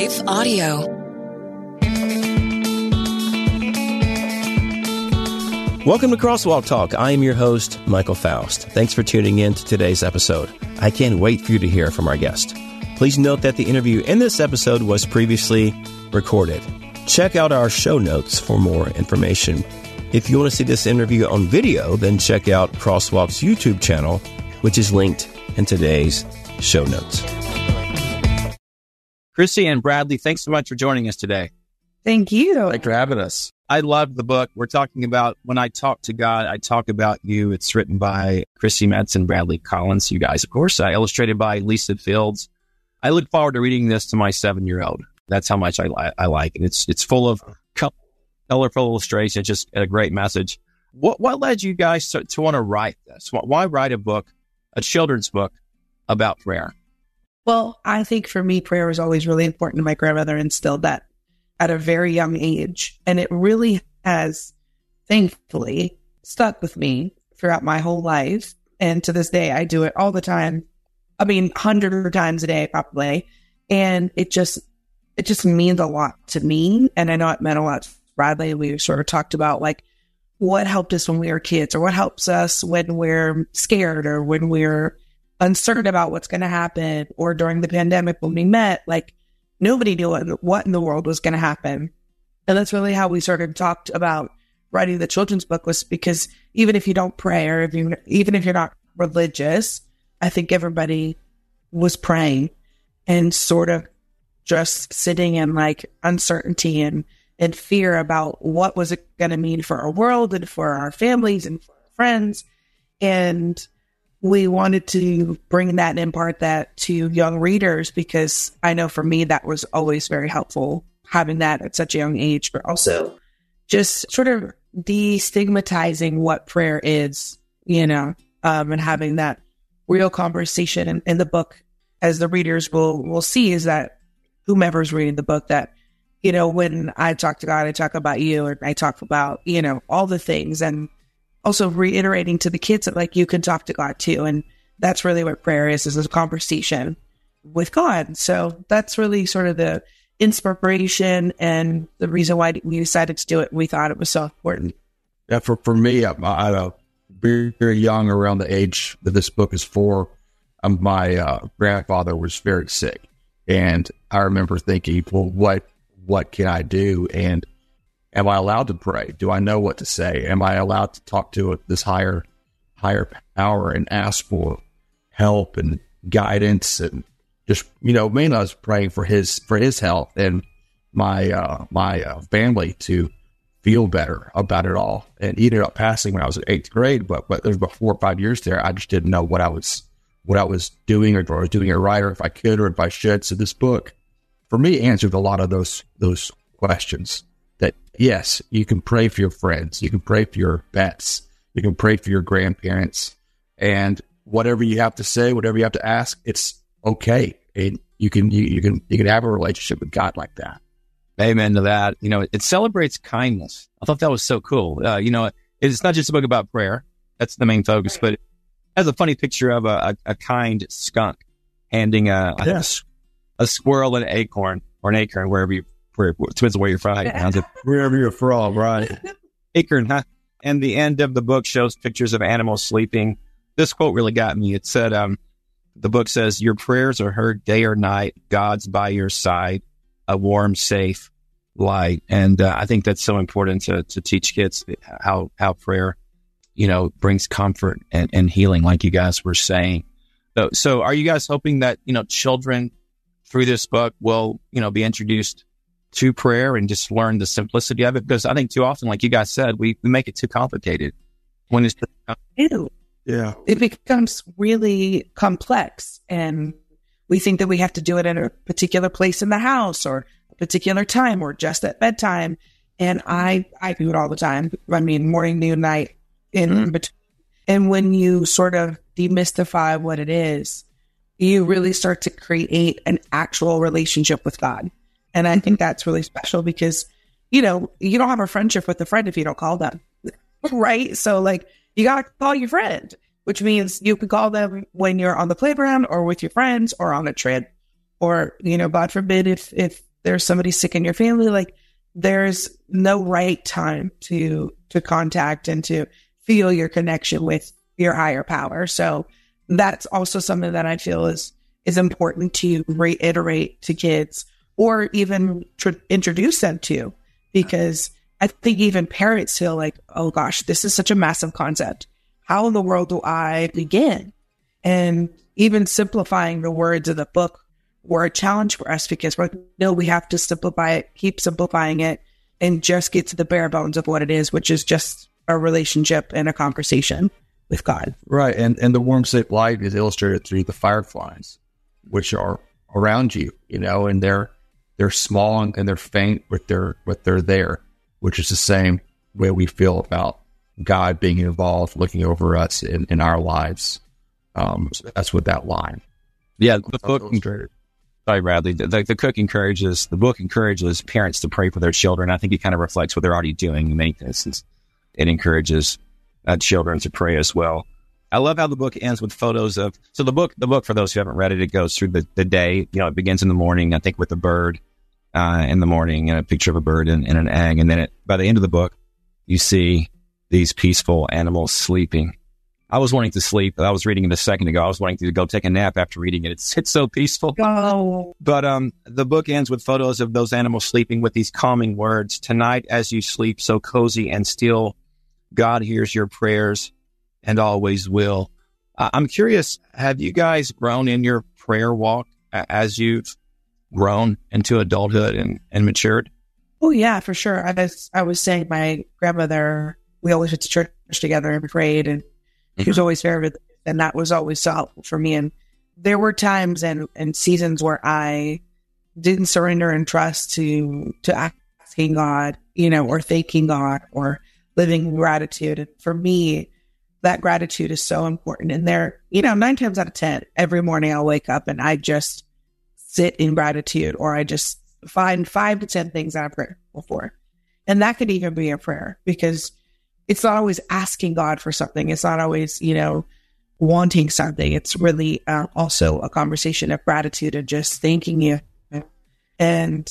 Life Audio. Welcome to Crosswalk Talk. I am your host, Michael Foust. Thanks for tuning in to today's episode. I can't wait for you to hear from our guest. Please note that the interview in this episode was previously recorded. Check out our show notes for more information. If you want to see this interview on video, then check out Crosswalk's YouTube channel, which is linked in today's show notes. Chrissy and Bradley, thanks so much for joining us today. Thank you. Thanks for having us. I love the book. We're talking about when I talk to God, I talk about you. It's written by Chrissy Metz and Bradley Collins, you guys, of course, uh, illustrated by Lisa Fields. I look forward to reading this to my seven year old. That's how much I, li- I like it. It's, it's full of colorful illustrations, just a great message. What, what led you guys to, to want to write this? Why write a book, a children's book about prayer? Well, I think for me, prayer was always really important. My grandmother instilled that at a very young age. And it really has, thankfully, stuck with me throughout my whole life. And to this day, I do it all the time. I mean, hundred times a day, probably. And it just, it just means a lot to me. And I know it meant a lot to Bradley. We sort of talked about like what helped us when we were kids or what helps us when we're scared or when we're uncertain about what's going to happen or during the pandemic when we met, like nobody knew what, what in the world was going to happen. And that's really how we sort of talked about writing the children's book was because even if you don't pray or if you, even if you're not religious, I think everybody was praying and sort of just sitting in like uncertainty and, and fear about what was it going to mean for our world and for our families and for our friends. And we wanted to bring that and impart that to young readers because I know for me that was always very helpful having that at such a young age, but also just sort of destigmatizing what prayer is, you know, um, and having that real conversation in, in the book as the readers will will see is that whomever's reading the book that you know when I talk to God, I talk about you, and I talk about you know all the things and also reiterating to the kids that like you can talk to God too. And that's really what prayer is, is a conversation with God. So that's really sort of the inspiration and the reason why we decided to do it. We thought it was so important. Yeah, for, for me, I'm, I'm very, very young, around the age that this book is for. Um, my uh, grandfather was very sick, and I remember thinking, "Well, what what can I do?" And Am I allowed to pray? Do I know what to say? Am I allowed to talk to this higher, higher power and ask for help and guidance and just you know, mainly I was praying for his for his health and my uh, my uh, family to feel better about it all. And he ended up passing when I was in eighth grade, but but there's about four or five years there. I just didn't know what I was what I was doing or, or doing it right or if I could or if I should. So this book, for me, answered a lot of those those questions that yes, you can pray for your friends, you can pray for your pets, you can pray for your grandparents, and whatever you have to say, whatever you have to ask, it's okay. And you can you, you can you can have a relationship with God like that. Amen to that. You know, it celebrates kindness. I thought that was so cool. Uh, you know, it's not just a book about prayer. That's the main focus, but it has a funny picture of a, a, a kind skunk handing a, yes. a, a squirrel an acorn or an acorn, wherever you where depends on where you're from. Wherever you're from, right? Acorn, huh? And the end of the book shows pictures of animals sleeping. This quote really got me. It said, um, the book says, Your prayers are heard day or night. God's by your side, a warm, safe light. And uh, I think that's so important to, to teach kids how, how prayer, you know, brings comfort and, and healing, like you guys were saying. So, so are you guys hoping that, you know, children through this book will, you know, be introduced to prayer and just learn the simplicity of it. Because I think too often, like you guys said, we, we make it too complicated when it's. Ew. Yeah. It becomes really complex and we think that we have to do it in a particular place in the house or a particular time or just at bedtime. And I, I do it all the time. I mean, morning, noon, night in mm-hmm. between. And when you sort of demystify what it is, you really start to create an actual relationship with God. And I think mm-hmm. that's really special because, you know, you don't have a friendship with a friend if you don't call them. right. So like you got to call your friend, which means you can call them when you're on the playground or with your friends or on a trip or, you know, God forbid if, if there's somebody sick in your family, like there's no right time to to contact and to feel your connection with your higher power. So that's also something that I feel is is important to reiterate to kids or even mm-hmm. tr- introduce them to because I think even parents feel like, oh gosh, this is such a massive concept. How in the world do I begin? And even simplifying the words of the book were a challenge for us because we no, we have to simplify it, keep simplifying it, and just get to the bare bones of what it is, which is just a relationship and a conversation with God. Right. And and the worm shaped light is illustrated through the fireflies, which are around you, you know, and they're they're small and they're faint, but they're but they're there, which is the same way we feel about God being involved, looking over us in, in our lives. Um, so that's what that line. Yeah, the book. Sorry, Bradley. The, the, the, cook encourages the book encourages parents to pray for their children. I think it kind of reflects what they're already doing in many cases. It encourages uh, children to pray as well. I love how the book ends with photos of. So the book, the book for those who haven't read it, it goes through the, the day. You know, it begins in the morning. I think with a bird uh, in the morning and a picture of a bird and, and an egg, and then it, by the end of the book, you see these peaceful animals sleeping I was wanting to sleep. I was reading it a second ago. I was wanting to go take a nap after reading it. It's it's so peaceful. Oh. But um, the book ends with photos of those animals sleeping with these calming words. Tonight, as you sleep, so cozy and still, God hears your prayers and always will. Uh, I'm curious. Have you guys grown in your prayer walk as you've grown into adulthood and, and matured? Oh yeah, for sure. I was I was saying my grandmother. We always went to church together and prayed and Mm-hmm. He was always very, and that was always so helpful for me. And there were times and, and seasons where I didn't surrender and trust to, to asking God, you know, or thanking God or living in gratitude. And for me, that gratitude is so important. And there, you know, nine times out of 10, every morning I'll wake up and I just sit in gratitude or I just find five to 10 things that I'm grateful for. And that could even be a prayer because it's not always asking God for something. It's not always, you know, wanting something. It's really uh, also a conversation of gratitude and just thanking you. And,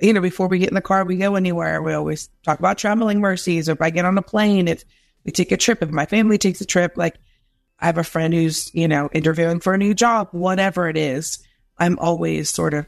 you know, before we get in the car, we go anywhere, we always talk about traveling mercies. Or if I get on a plane, if we take a trip, if my family takes a trip, like I have a friend who's, you know, interviewing for a new job, whatever it is, I'm always sort of,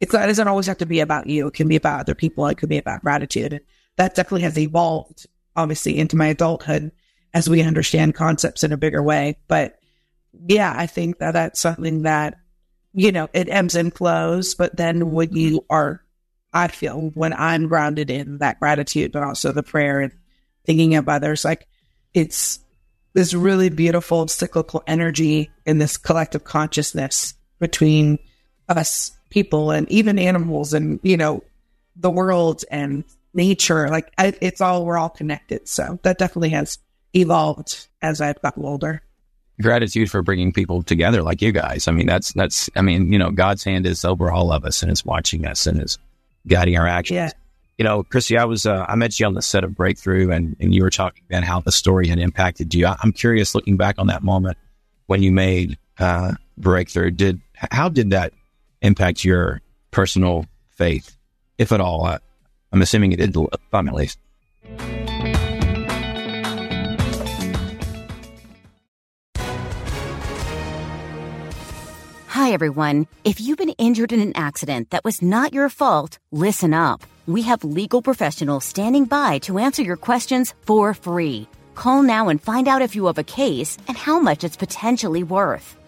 it's, not, it doesn't always have to be about you. It can be about other people. It could be about gratitude. And that definitely has evolved obviously into my adulthood as we understand concepts in a bigger way. But yeah, I think that that's something that, you know, it ebbs and flows. But then when you are, I feel when I'm grounded in that gratitude, but also the prayer and thinking of others, like it's this really beautiful cyclical energy in this collective consciousness between us people and even animals and, you know, the world and nature. Like I, it's all, we're all connected. So that definitely has evolved as I've gotten older. Gratitude for bringing people together like you guys. I mean, that's, that's, I mean, you know, God's hand is over all of us and is watching us and is guiding our actions. Yeah. You know, Chrissy, I was, uh, I met you on the set of Breakthrough and, and you were talking about how the story had impacted you. I, I'm curious looking back on that moment when you made, uh, Breakthrough, did, how did that impact your personal faith, if at all? Uh, I'm assuming it did some at least. Hi, everyone. If you've been injured in an accident that was not your fault, listen up. We have legal professionals standing by to answer your questions for free. Call now and find out if you have a case and how much it's potentially worth.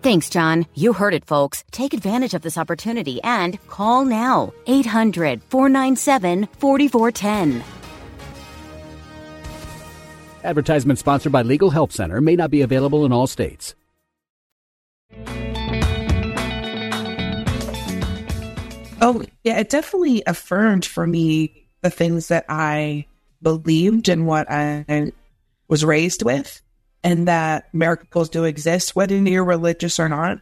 Thanks, John. You heard it, folks. Take advantage of this opportunity and call now 800 497 4410. Advertisement sponsored by Legal Help Center may not be available in all states. Oh, yeah, it definitely affirmed for me the things that I believed and what I was raised with, and that miracles do exist, whether you're religious or not.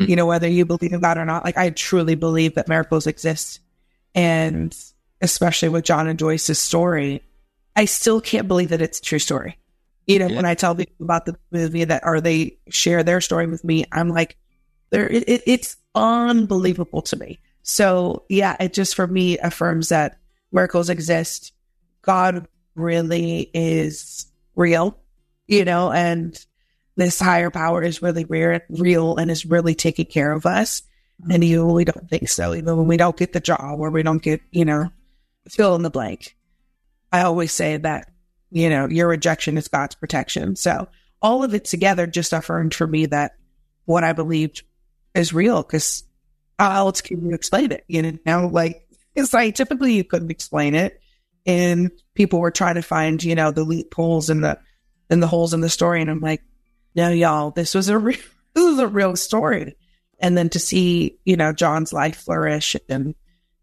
Mm. You know, whether you believe in God or not. Like I truly believe that miracles exist, and especially with John and Joyce's story, I still can't believe that it's a true story. You know, yeah. when I tell people about the movie that or they share their story with me, I'm like, there, it, it, it's unbelievable to me. So yeah, it just for me affirms that miracles exist. God really is real, you know, and this higher power is really real, real and is really taking care of us. And you, we don't think so, even when we don't get the job or we don't get, you know, fill in the blank. I always say that, you know, your rejection is God's protection. So all of it together just affirmed for me that what I believed is real because how else can you explain it? You know, like scientifically you couldn't explain it. And people were trying to find, you know, the loopholes and the and the holes in the story. And I'm like, no, y'all, this was a real this is a real story. And then to see, you know, John's life flourish and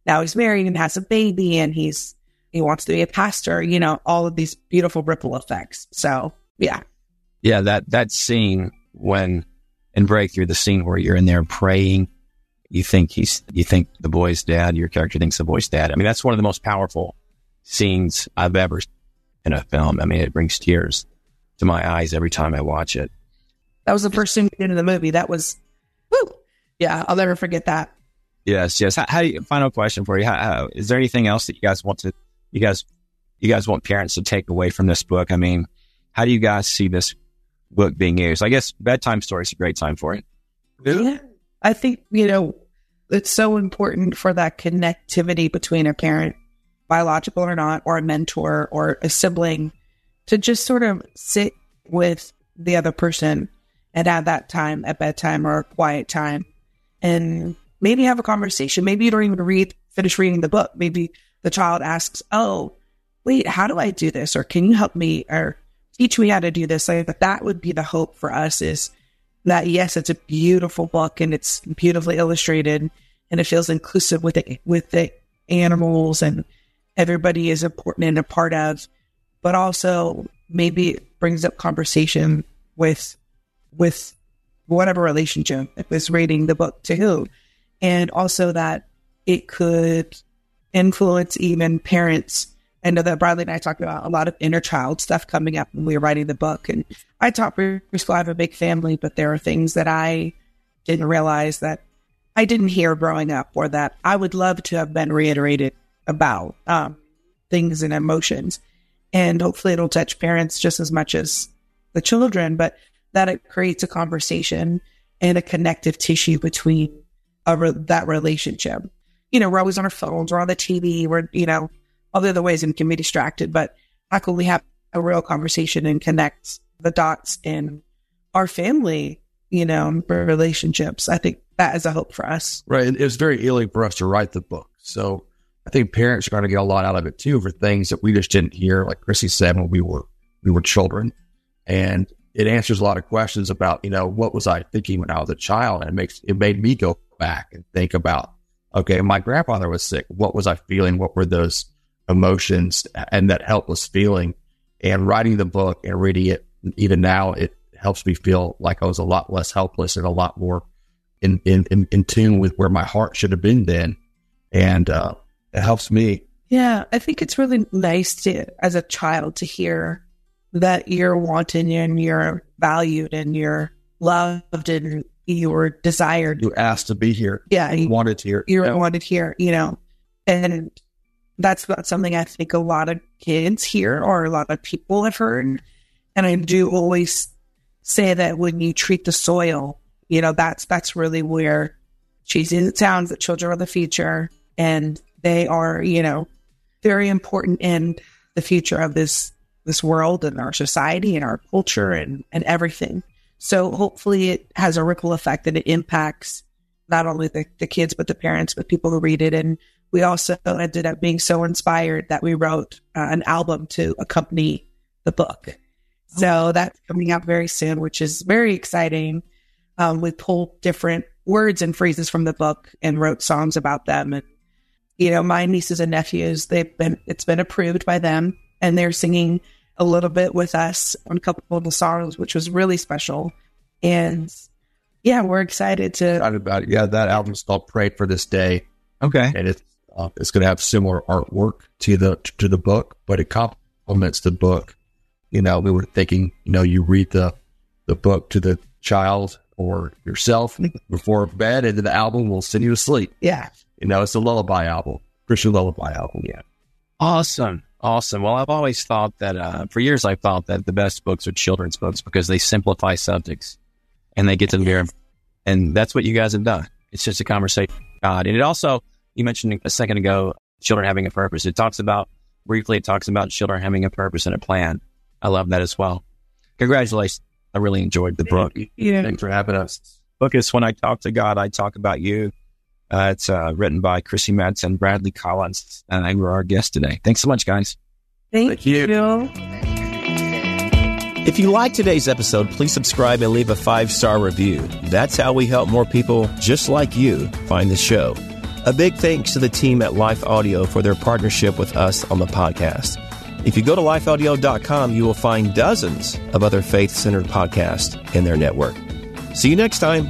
now he's married and has a baby and he's he wants to be a pastor, you know, all of these beautiful ripple effects. So yeah. Yeah, that that scene when in Breakthrough, the scene where you're in there praying you think he's, you think the boy's dad, your character thinks the boy's dad. I mean, that's one of the most powerful scenes I've ever in a film. I mean, it brings tears to my eyes every time I watch it. That was the first scene in the movie. That was, whoo, yeah, I'll never forget that. Yes, yes. How, how do you, final question for you? How, how, is there anything else that you guys want to, you guys, you guys want parents to take away from this book? I mean, how do you guys see this book being used? I guess bedtime story is a great time for it. Yeah. I think, you know, it's so important for that connectivity between a parent, biological or not, or a mentor or a sibling to just sort of sit with the other person and have that time at bedtime or quiet time and maybe have a conversation. Maybe you don't even read, finish reading the book. Maybe the child asks, Oh, wait, how do I do this? Or can you help me or teach me how to do this? Like that would be the hope for us is that yes, it's a beautiful book and it's beautifully illustrated and it feels inclusive with the, with the animals and everybody is important and a part of, but also maybe it brings up conversation with, with whatever relationship it was reading the book to who. And also that it could influence even parents I know that Bradley and I talked about a lot of inner child stuff coming up when we were writing the book. And I taught preschool. I have a big family, but there are things that I didn't realize that I didn't hear growing up or that I would love to have been reiterated about um, things and emotions. And hopefully it'll touch parents just as much as the children, but that it creates a conversation and a connective tissue between re- that relationship. You know, we're always on our phones, we're on the TV, we're, you know, all the other ways and can be distracted. But how can we have a real conversation and connect the dots in our family, you know, relationships? I think that is a hope for us. Right. It was very healing for us to write the book. So I think parents are going to get a lot out of it too for things that we just didn't hear, like Chrissy said when we were we were children. And it answers a lot of questions about, you know, what was I thinking when I was a child? And it makes it made me go back and think about, okay, my grandfather was sick. What was I feeling? What were those emotions and that helpless feeling. And writing the book and reading it, even now, it helps me feel like I was a lot less helpless and a lot more in, in, in, in tune with where my heart should have been then. And uh, it helps me. Yeah, I think it's really nice to, as a child, to hear that you're wanted and you're valued and you're loved and you're desired. You asked to be here. Yeah. You wanted here. You're yeah. wanted here, you know. And that's not something I think a lot of kids hear or a lot of people have heard. And I do always say that when you treat the soil, you know, that's that's really where cheesy it sounds that children are the future and they are, you know, very important in the future of this this world and our society and our culture and, and everything. So hopefully it has a ripple effect and it impacts not only the, the kids but the parents, but people who read it and we also ended up being so inspired that we wrote uh, an album to accompany the book. So that's coming out very soon, which is very exciting. Um, we pulled different words and phrases from the book and wrote songs about them. And you know, my nieces and nephews, they've been, it's been approved by them and they're singing a little bit with us on a couple of the songs, which was really special. And yeah, we're excited to. Excited about it. Yeah, that album's called "Pray for This Day," Okay. and it's uh, it's going to have similar artwork to the to the book, but it complements the book. You know, we were thinking, you know, you read the the book to the child or yourself before bed, and then the album will send you to sleep. Yeah. You know, it's a lullaby album, Christian lullaby album. Yeah. Awesome. Awesome. Well, I've always thought that, uh, for years, I've thought that the best books are children's books because they simplify subjects and they get to the very, and that's what you guys have done. It's just a conversation God. And it also, you mentioned a second ago, children having a purpose. It talks about, briefly, it talks about children having a purpose and a plan. I love that as well. Congratulations. I really enjoyed the book. Yeah. Thanks for having us. book is When I Talk to God, I Talk About You. Uh, it's uh, written by Chrissy Madsen, Bradley Collins, and they were our guest today. Thanks so much, guys. Thank, Thank you. you. If you like today's episode, please subscribe and leave a five star review. That's how we help more people just like you find the show. A big thanks to the team at Life Audio for their partnership with us on the podcast. If you go to lifeaudio.com, you will find dozens of other faith centered podcasts in their network. See you next time.